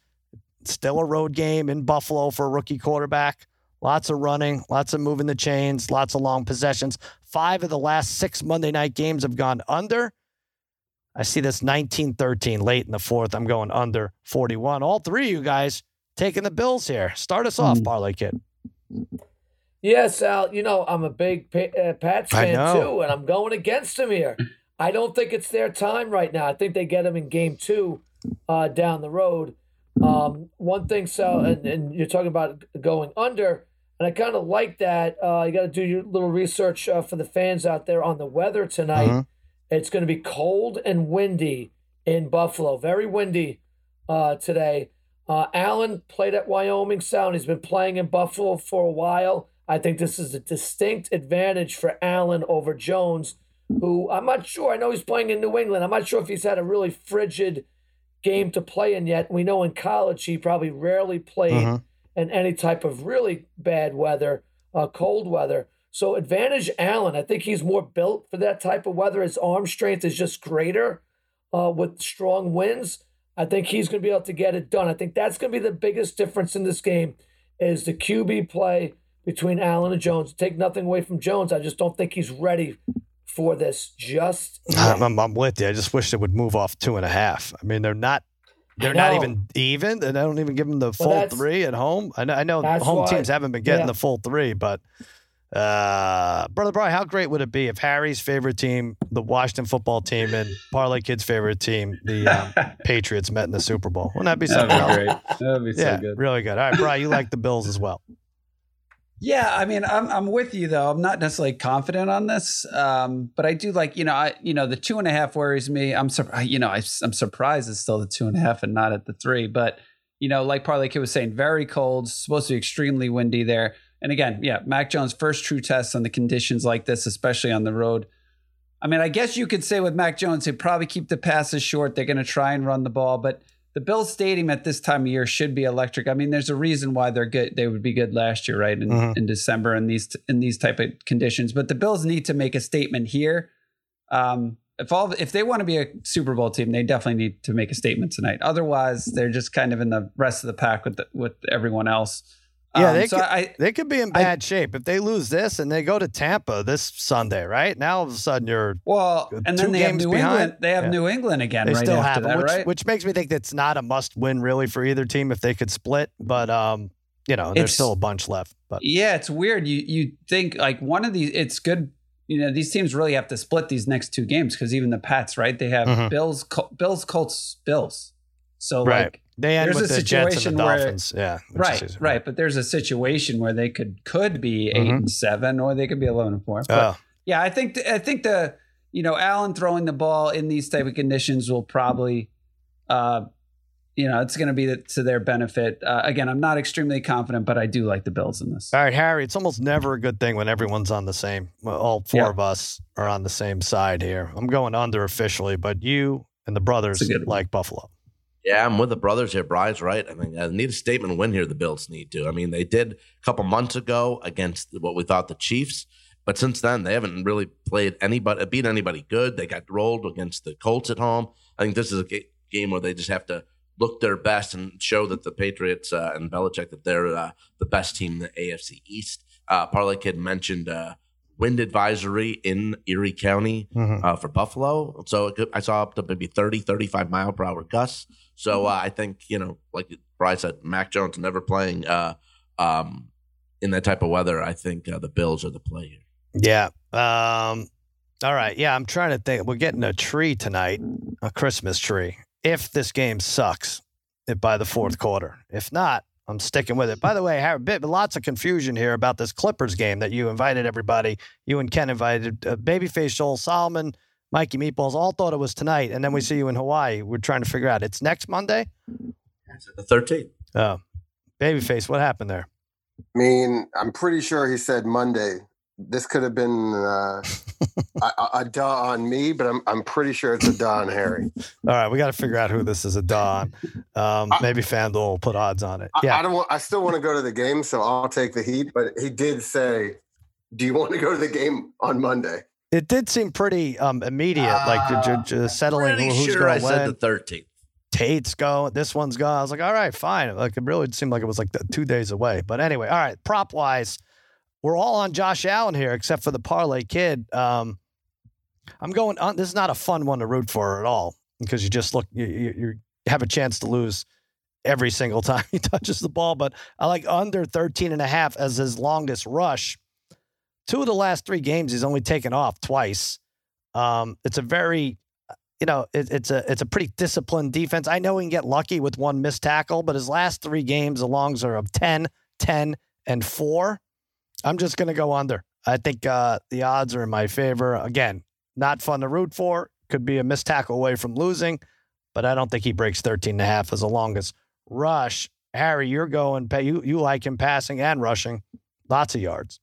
Still a road game in Buffalo for a rookie quarterback. Lots of running, lots of moving the chains, lots of long possessions. Five of the last six Monday night games have gone under. I see this 19 13 late in the fourth. I'm going under 41. All three of you guys taking the Bills here. Start us off, Parlay Kid.
Yes, Al. You know I'm a big Pa- uh, Pats fan too, and I'm going against them here. I don't think it's their time right now. I think they get them in Game Two uh, down the road. Um, one thing, Sal, and, and you're talking about going under, and I kind of like that. Uh, you got to do your little research uh, for the fans out there on the weather tonight.
Mhm.
It's going to be cold and windy in Buffalo. Very windy uh, today. Uh, Allen played at Wyoming Sound. He's been playing in Buffalo for a while. I think this is a distinct advantage for Allen over Jones, who I'm not sure. I know he's playing in New England. I'm not sure if he's had a really frigid game to play in yet. We know in college he probably rarely played
Mhm.
in any type of really bad weather, uh, cold weather. So advantage Allen. I think he's more built for that type of weather. His arm strength is just greater uh, with strong winds. I think he's going to be able to get it done. I think that's going to be the biggest difference in this game is the QB play between Allen and Jones. Take nothing away from Jones. I just don't think he's ready for this just
I'm, I'm, I'm with you. I just wish they would move off two and a half. I mean, they're not. They're not even even. and I don't even give them the full three at home. I know. I know home why, teams haven't been getting yeah. the full three, but uh, brother Brian, how great would it be if Harry's favorite team, the Washington football team, and Parlay Kid's favorite team, the um, Patriots, met in the Super Bowl? Wouldn't that be something
That'd be great. That'd be
yeah,
so good.
Really good. All right, Brian, you like the Bills as well.
Yeah, I mean, I'm I'm with you though. I'm not necessarily confident on this, um, but I do like you know, I you know, the two and a half worries me. I'm surprised, you know, I, am surprised it's still the two and a half and not at the three. But you know, like Parlay Kid was saying, very cold, supposed to be extremely windy there. And again, yeah, Mac Jones' first true test on the conditions like this, especially on the road. I mean, I guess you could say with Mac Jones, he'd probably keep the passes short. They're going to try and run the ball, but the Bills Stadium at this time of year should be electric. I mean, there's a reason why they're good. They would be good last year, right? In, mm-hmm. in December in these in these type of conditions. But the Bills need to make a statement here. Um, if all if they want to be a Super Bowl team, they definitely need to make a statement tonight. Otherwise, they're just kind of in the rest of the pack with the, with everyone else.
Yeah, um, they, so could, I, they could be in bad I, shape if they lose this and they go to Tampa this Sunday, right? Now all of a sudden you're
well, and then they have New behind. England. They have yeah. New England again. They right still have that,
which,
right?
which makes me think that's not a must win really for either team if they could split. But um, you know, there's it's, still a bunch left. But
yeah, it's weird. You you think like one of these? It's good. You know, these teams really have to split these next two games because even the Pats, right? They have mm-hmm. Bills, Col- Bills, Colts, Bills. So right. like
they end there's with a the situation Jets and the
where,
Dolphins. Yeah.
Right, right, right. But there's a situation where they could could be 8 mm-hmm. and seven, or they could be eleven and four. But oh. yeah, I think I think the you know Allen throwing the ball in these type of conditions will probably, uh, you know, it's going to be to their benefit. Uh, again, I'm not extremely confident, but I do like the Bills in this.
All right, Harry. It's almost never a good thing when everyone's on the same. All four yeah. of us are on the same side here. I'm going under officially, but you and the brothers like Buffalo.
Yeah, I'm with the brothers here. Brian's right. I mean, I need a statement win here. The Bills need to. I mean, they did a couple months ago against what we thought the Chiefs, but since then they haven't really played anybody, beat anybody good. They got rolled against the Colts at home. I think this is a game where they just have to look their best and show that the Patriots uh, and Belichick that they're uh, the best team in the AFC East. Uh, Parlay Kid mentioned uh, wind advisory in Erie County mm-hmm. uh, for Buffalo. So could, I saw up to maybe 30, 35 mile per hour gusts. So uh, I think, you know, like Brian said, Mac Jones never playing uh, um, in that type of weather. I think uh, the Bills are the play here.
Yeah. Um, all right. Yeah. I'm trying to think. We're getting a tree tonight, a Christmas tree. If this game sucks by the fourth quarter. If not, I'm sticking with it. By the way, I have a bit, lots of confusion here about this Clippers game that you invited everybody. You and Ken invited uh, Babyface Joel Solomon, Mikey Meatballs. All thought it was tonight, and then we see you in Hawaii. We're trying to figure out it's next Monday.
It's the 13th.
Oh, Babyface, what happened there?
I mean, I'm pretty sure he said Monday this could have been uh, a, a duh on me, but I'm I'm pretty sure it's a duh on Harry.
All right, we got to figure out who this is a duh on. Um, maybe FanDuel will put odds on it.
Yeah, I, I don't. Want, I still want to go to the game, so I'll take the heat. But he did say, "Do you want to go to the game on Monday?"
It did seem pretty um, immediate, uh, like j- j- settling who's
sure
going to
win. Said the 13th.
Tate's going. This one's gone. I was like, all right, fine. Like it really seemed like it was like two days away. But anyway, all right. Prop wise, we're all on Josh Allen here, except for the parlay kid. Um, I'm going on. This is not a fun one to root for at all because you just look, you, you, you have a chance to lose every single time he touches the ball. But I like under 13 and a half as his longest rush. Two of the last three games, he's only taken off twice. Um, it's a very, you know, it, it's a it's a pretty disciplined defense. I know he can get lucky with one missed tackle, but his last three games, the longs are of 10, 10, and four. I'm just going to go under. I think uh, the odds are in my favor. Again, not fun to root for. Could be a missed tackle away from losing, but I don't think he breaks 13 and a half as the longest rush. Harry, you're going, you, you like him passing and rushing. Lots of yards.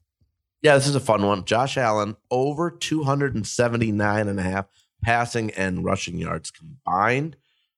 Yeah, this is a fun one. Josh Allen, over 279 and a half passing and rushing yards combined.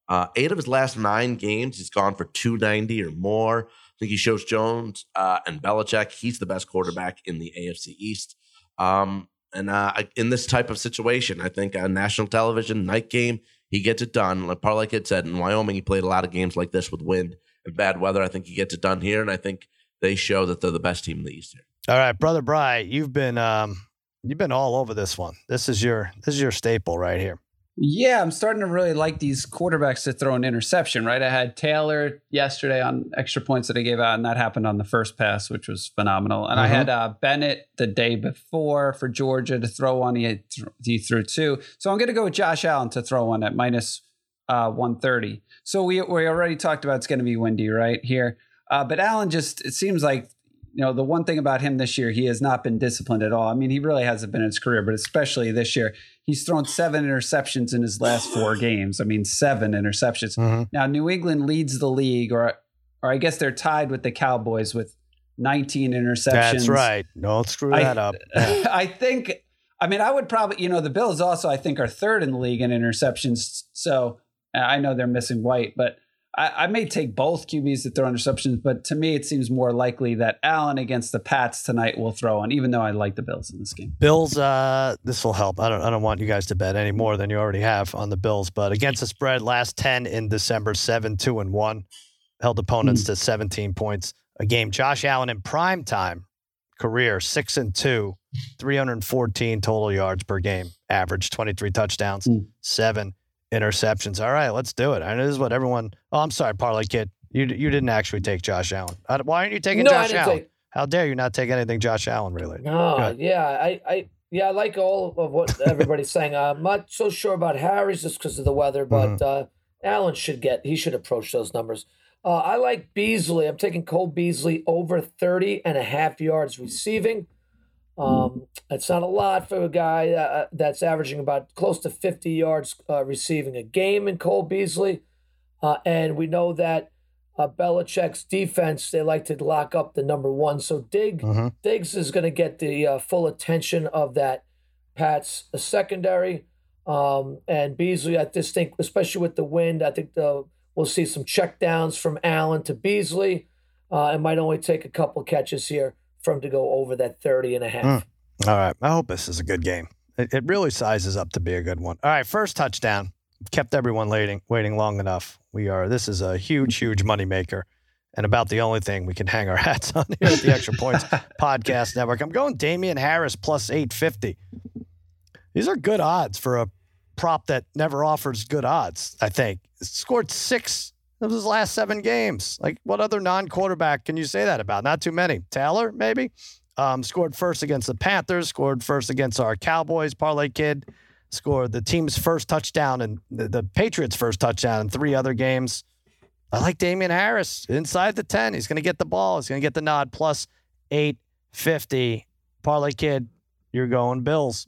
Uh, eight of his last nine games, he's gone for 290 or more I think he shows Jones uh, and Belichick he's the best quarterback in the AFC East. Um, and uh, in this type of situation, I think on national television, night game, he gets it done. Part like Parlay Kid said, in Wyoming, he played a lot of games like this with wind and bad weather. I think he gets it done here, and I think they show that they're the best team in the East.
All right, brother Bry, you've been um, you've been all over this one. This is your this is your staple right here.
Yeah, I'm starting to really like these quarterbacks to throw an interception, right? I had Taylor yesterday on extra points that I gave out, and that happened on the first pass, which was phenomenal. And I had uh, Bennett the day before for Georgia to throw one. He, had th- he threw two. So I'm going to go with Josh Allen to throw one at minus uh, 130. So we, we already talked about it's going to be windy, right? Here. Uh, but Allen just, it seems like you know, the one thing about him this year, he has not been disciplined at all. I mean, he really hasn't been in his career, but especially this year, he's thrown seven interceptions in his last four games. I mean, seven interceptions.
Mhm.
Now, New England leads the league, or or I guess they're tied with the Cowboys with 19 interceptions.
That's right. Don't screw
I-
that up.
I think. I mean, I would probably, you know, the Bills also, I think, are third in the league in interceptions. So I know they're missing White, but I, I may take both QBs to throw interceptions. But to me, it seems more likely that Allen against the Pats tonight will throw one, even though I like the Bills in this game.
Bills, uh, this will help. I don't, I don't want you guys to bet any more than you already have on the Bills, but against the spread, last 10 in December, 7, 2, and 1, held opponents to 17 points a game. Josh Allen in prime time career, 6 and 2, 314 total yards per game, average 23 touchdowns,
Mm.
7 interceptions. All right, let's do it. I know this is what everyone, oh, I'm sorry, Parlay Kid. You, you didn't actually take Josh Allen. Uh, Why aren't you taking
no,
Josh Allen?
take.
How dare you not take anything Josh Allen related?
No, yeah, I, I, yeah, I like all of what everybody's saying. I'm not so sure about Harry's just because of the weather, but
Mm-hmm.
uh, Allen should get. He should approach those numbers. Uh, I like Beasley. I'm taking Cole Beasley over 30 and a half yards receiving. Um, it's not a lot for a guy uh, that's averaging about close to 50 yards uh, receiving a game in Cole Beasley. Uh, and we know that uh, Belichick's defense, they like to lock up the number one. So Dig,
Mhm.
Diggs is going to get the uh, full attention of that Pats secondary. Um, and Beasley, I just think, especially with the wind, I think the, we'll see some checkdowns from Allen to Beasley. Uh, it might only take a couple catches here for him to go over that 30 and a half. Hmm.
All right. I hope this is a good game. It, it really sizes up to be a good one. All right. First touchdown. Kept everyone waiting, waiting long enough. We are, this is a huge, huge moneymaker and about the only thing we can hang our hats on here at the Extra Points Podcast Network. I'm going Damien Harris plus 850. These are good odds for a prop that never offers good odds, I think. Scored six of his last seven games. Like, what other non quarterback can you say that about? Not too many. Taylor, maybe? Um, scored first against the Panthers, scored first against our Cowboys, Parlay Kid, scored the team's first touchdown and the, the Patriots' first touchdown in three other games. I like Damien Harris inside the 10. He's going to get the ball. He's going to get the nod plus 850. Parlay Kid, you're going Bills.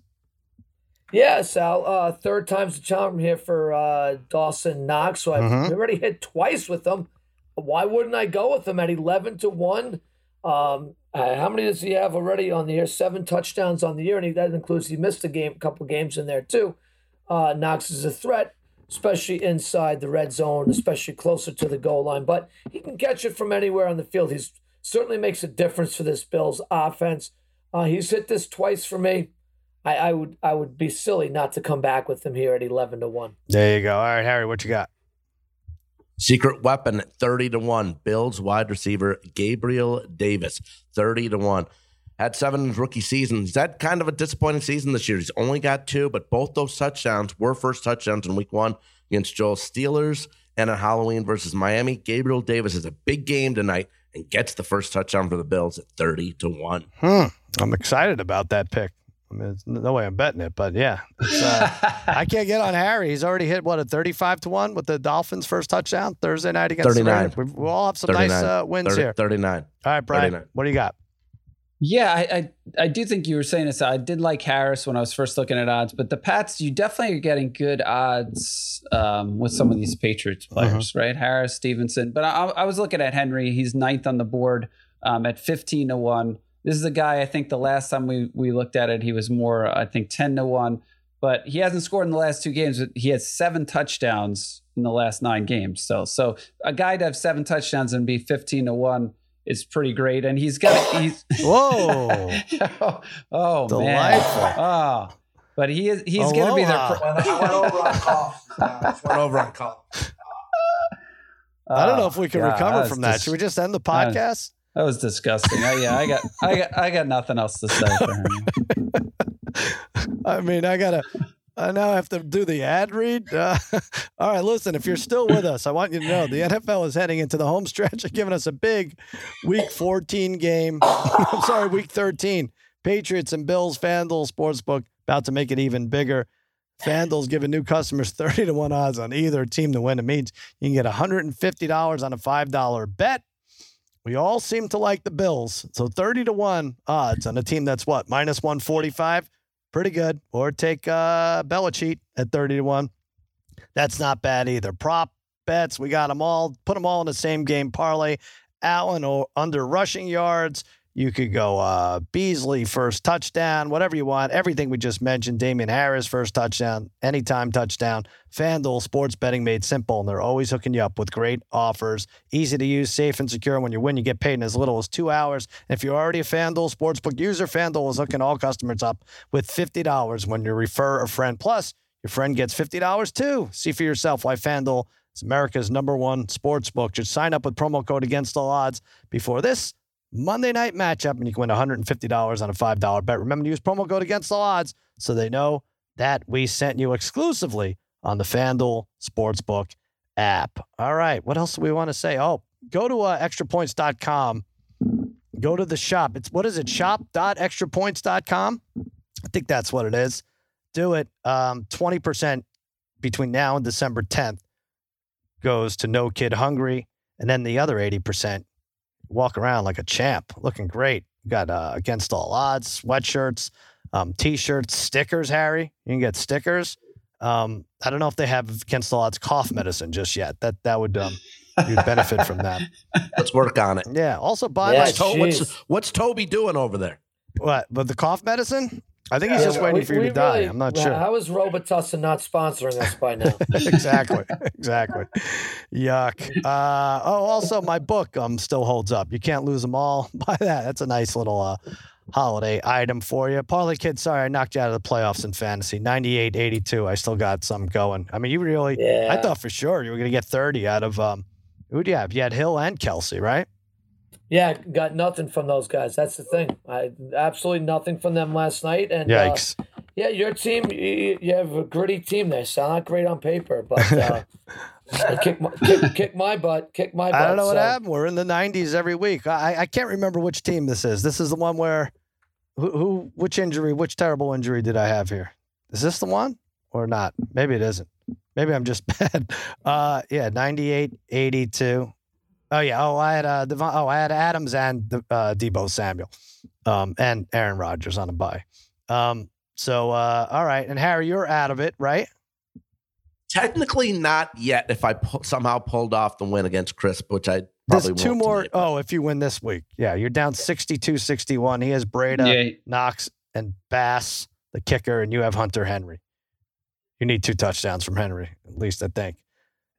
Yeah, Sal. Uh, third time's the charm here for uh, Dawson Knox. So I've
Mhm.
already hit twice with him. Why wouldn't I go with him at eleven to one? Um, uh, how many does he have already on the year? Seven touchdowns on the year, and he, that includes he missed a game, a couple games in there too. Uh, Knox is a threat, especially inside the red zone, especially closer to the goal line. But he can catch it from anywhere on the field. He's certainly makes a difference for this Bills offense. Uh, he's hit this twice for me. I, I would I would be silly not to come back with him here at eleven to one.
There you go. All right, Harry, what you got?
Secret weapon at 30 to 1. Bills wide receiver Gabriel Davis, 30 to 1. Had seven in his rookie season. He's had kind of a disappointing season this year. He's only got two, but both those touchdowns were first touchdowns in week one against Joel Steelers and on Halloween versus Miami. Gabriel Davis is a big game tonight and gets the first touchdown for the Bills at 30 to 1.
Hmm. I'm excited about that pick. I mean, there's no way I'm betting it, but yeah. Uh, I can't get on Harry. He's already hit what a 35 to one with the Dolphins' first touchdown Thursday night against
39.
the Raiders. We we all have some nice uh, wins
30
here.
39.
All right, Brian,
39.
what do you got?
Yeah, I, I I do think you were saying this. I did like Harris when I was first looking at odds, but the Pats, you definitely are getting good odds um, with some of these Patriots players, right? Harris, Stevenson. But I, I was looking at Henry. He's ninth on the board um, at fifteen to one. This is a guy. I think the last time we we looked at it, he was more. I think ten to one. But he hasn't scored in the last two games. He has seven touchdowns in the last nine games. So so a guy to have seven touchdowns and be fifteen to one is pretty great. And he's got he's
Whoa.
oh, oh man. Oh. but he is he's going to be there.
Aloha.
For,
went over on calls. went over on calls.
I don't know
Oh,
if we can
God,
recover from that.
dis-
Should we just end the
that was-
podcast?
That was disgusting. I, yeah, I got, I got, I got nothing else to say for.
I mean, I gotta. I now have to do the ad read. Uh, all right, listen. If you're still with us, I want you to know the NFL is heading into the home stretch of giving us a big Week 14 game. I'm sorry, Week 13. Patriots and Bills. FanDuel Sportsbook about to make it even bigger. FanDuel's giving new customers 30 to 1 odds on either team to win. It means you can get $150 on a $5 bet. We all seem to like the Bills. So 30 to 1 odds on a team that's what? Minus 145? Pretty good. Or take uh, Belichick at 30 to 1. That's not bad either. Prop bets, we got them all. Put them all in the same game parlay. Allen or under rushing yards. You could go uh, Beasley first touchdown, whatever you want. Everything we just mentioned. Damien Harris first touchdown, anytime touchdown. FanDuel sports betting made simple, and they're always hooking you up with great offers. Easy to use, safe and secure. When you win, you get paid in as little as two hours. And if you're already a FanDuel sportsbook user, FanDuel is hooking all customers up with fifty dollars when you refer a friend. Plus, your friend gets fifty dollars too. See for yourself why FanDuel is America's number one sportsbook. Just sign up with promo code Against All Odds before this Monday night matchup, and you can win $150 on a $5 bet. Remember to use promo code against the odds so they know that we sent you exclusively on the FanDuel Sportsbook app. All right. What else do we want to say? Oh, go to uh, extrapoints.com. Go to the shop. It's what is it? Shop.extrapoints.com. I think that's what it is. Do it. Um, 20% between now and December 10th goes to No Kid Hungry. And then the other 80% walk around like a champ, looking great. You got uh, against all odds, sweatshirts, um, t-shirts, stickers. Harry, you can get stickers. Um, I don't know if they have against all odds cough medicine just yet. That that would um, you'd benefit from that.
Let's work on it.
Yeah. Also buy
Yeah,
my
What's, to- what's, what's Toby doing over there?
what, but the cough medicine. I think he's
Yeah,
just waiting
we-
for you to die.
really-
I'm not
well,
sure.
How is Robitussin not sponsoring us by now?
exactly. Exactly. Yuck. Uh, oh, also my book um still holds up. You can't lose them all. Buy that. That's a nice little uh, holiday item for you. Parlay kid, sorry I knocked you out of the playoffs in fantasy. 98-82. I still got some going. I mean, you really
Yeah.
I thought for sure you were gonna get 30 out of um who'd you have? You had Hill and Kelsey, right?
Yeah, got nothing from those guys. That's the thing. I absolutely nothing from them last night. And uh, yeah, your team, you, you have a gritty team. They sound not great on paper, but uh, kick, my, kick, kick my butt. Kick my butt.
I don't know what happened. We're in the 90s every week. I, I can't remember which team this is. This is the one where, who, who, which injury, which terrible injury did I have here? Is this the one or not? Maybe it isn't. Maybe I'm just bad. Uh, yeah, 98, 82. Oh yeah. Oh, I had uh, Devon, oh, I had Adams and uh, Deebo Samuel, um, and Aaron Rodgers on a bye. Um, so uh, all right, and Harry, you're out of it, right?
Technically, not yet. If I pu- somehow pulled off the win against Crisp, which I
There's
probably
two
won't
more.
tonight, but-
Oh, if you win this week, yeah, you're down 62-61. He has Brady,
yeah,
Knox, and Bass, the kicker, and you have Hunter Henry. You need two touchdowns from Henry, at least I think.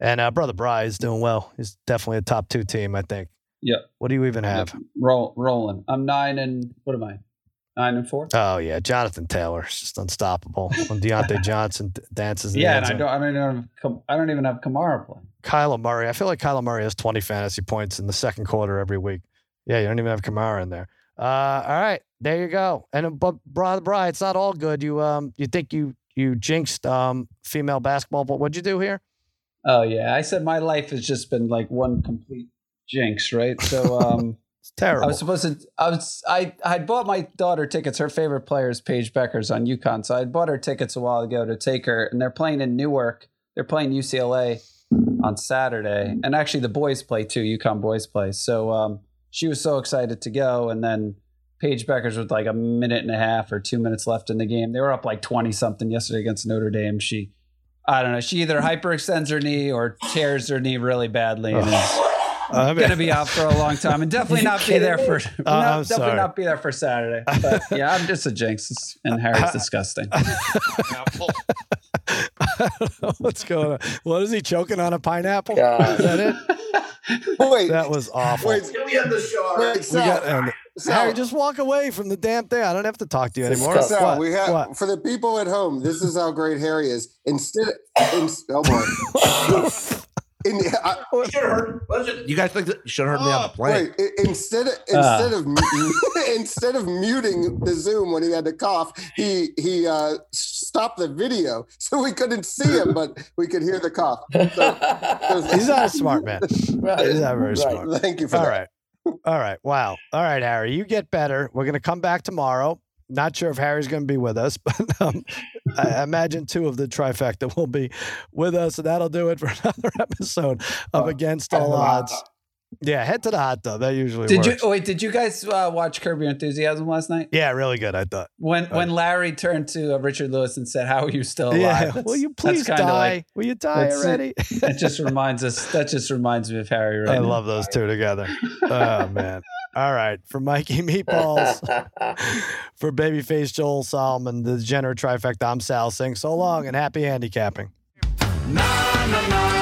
And uh, brother Bry is doing well. He's definitely a top two team, I think.
Yep.
What do you even have?
roll, rolling. I'm nine and what am I? Nine and four.
Oh yeah, Jonathan Taylor is just unstoppable. When Diontae Johnson dances, in the
Yeah, and I don't. I don't even. Have, I don't even have Kamara playing.
Kyler Murray. I feel like Kyler Murray has 20 fantasy points in the second quarter every week. Yeah, you don't even have Kamara in there. Uh, all right, there you go. And uh, but brother Bry, it's not all good. You um, you think you you jinxed um female basketball? But what'd you do here?
Oh yeah, I said my life has just been like one complete jinx, right? So um,
It's terrible.
I was supposed to. I was. I I bought my daughter tickets. Her favorite player is Paige Bueckers on UConn, so I bought her tickets a while ago to take her, and they're playing in Newark. They're playing UCLA on Saturday, and actually the boys play too. UConn boys play. So um, she was so excited to go, and then Paige Bueckers with like a minute and a half or two minutes left in the game. They were up like twenty something yesterday against Notre Dame. She, I don't know, she either mm. hyperextends her knee or tears her knee really badly, and is
I mean-
going to be out for a long time, and definitely not be there for. Uh, no,
I'm
definitely
sorry.
not be there for Saturday. But yeah, I'm just a jinx, and Harry's disgusting.
I don't know what's going on. What is he choking on a pineapple?
God.
Is that it?
Wait,
That was awful.
wait,
Get me on the show.
wait,
we got and
So-
Harry, just walk away from the damn thing. I don't have to talk to you anymore.
Disgusting.
So
What?
we have
What?
for the people at home. This is how great Harry is. Instead, in, oh boy. In, I,
You heard. You guys think that you should have heard me on the plane?
wait, instead of instead of mu- instead of muting the Zoom when he had to cough, he he uh, stopped the video so we couldn't see him, but we could hear the cough. So,
He's not a smart man.
Right.
He's not very
Right.
smart.
Thank you for
All
that.
right. All right. Wow. All right, Harry. You get better. We're going to come back tomorrow. Not sure if Harry's going to be with us, but um, I imagine two of the trifecta will be with us. And that'll do it for another episode of Against All Odds. Yeah, head to the hot tub. That usually
Did you
works.
oh, wait? Did you guys uh, watch Curb Your Enthusiasm last night?
Yeah, really good, I thought.
When when Larry turned to uh, Richard Lewis and said, "How are you still alive?"
Yeah.
That's-
Will you please die?
like-
Will you die
that's it.
already?
that just reminds us. That just reminds me of Harry. Right
I
now.
love those two together. Oh, man. All right. For Mikey Meatballs. For babyface Joel Solomon, the degenerate trifecta, I'm Sal Singh. So long and happy handicapping.
Na na na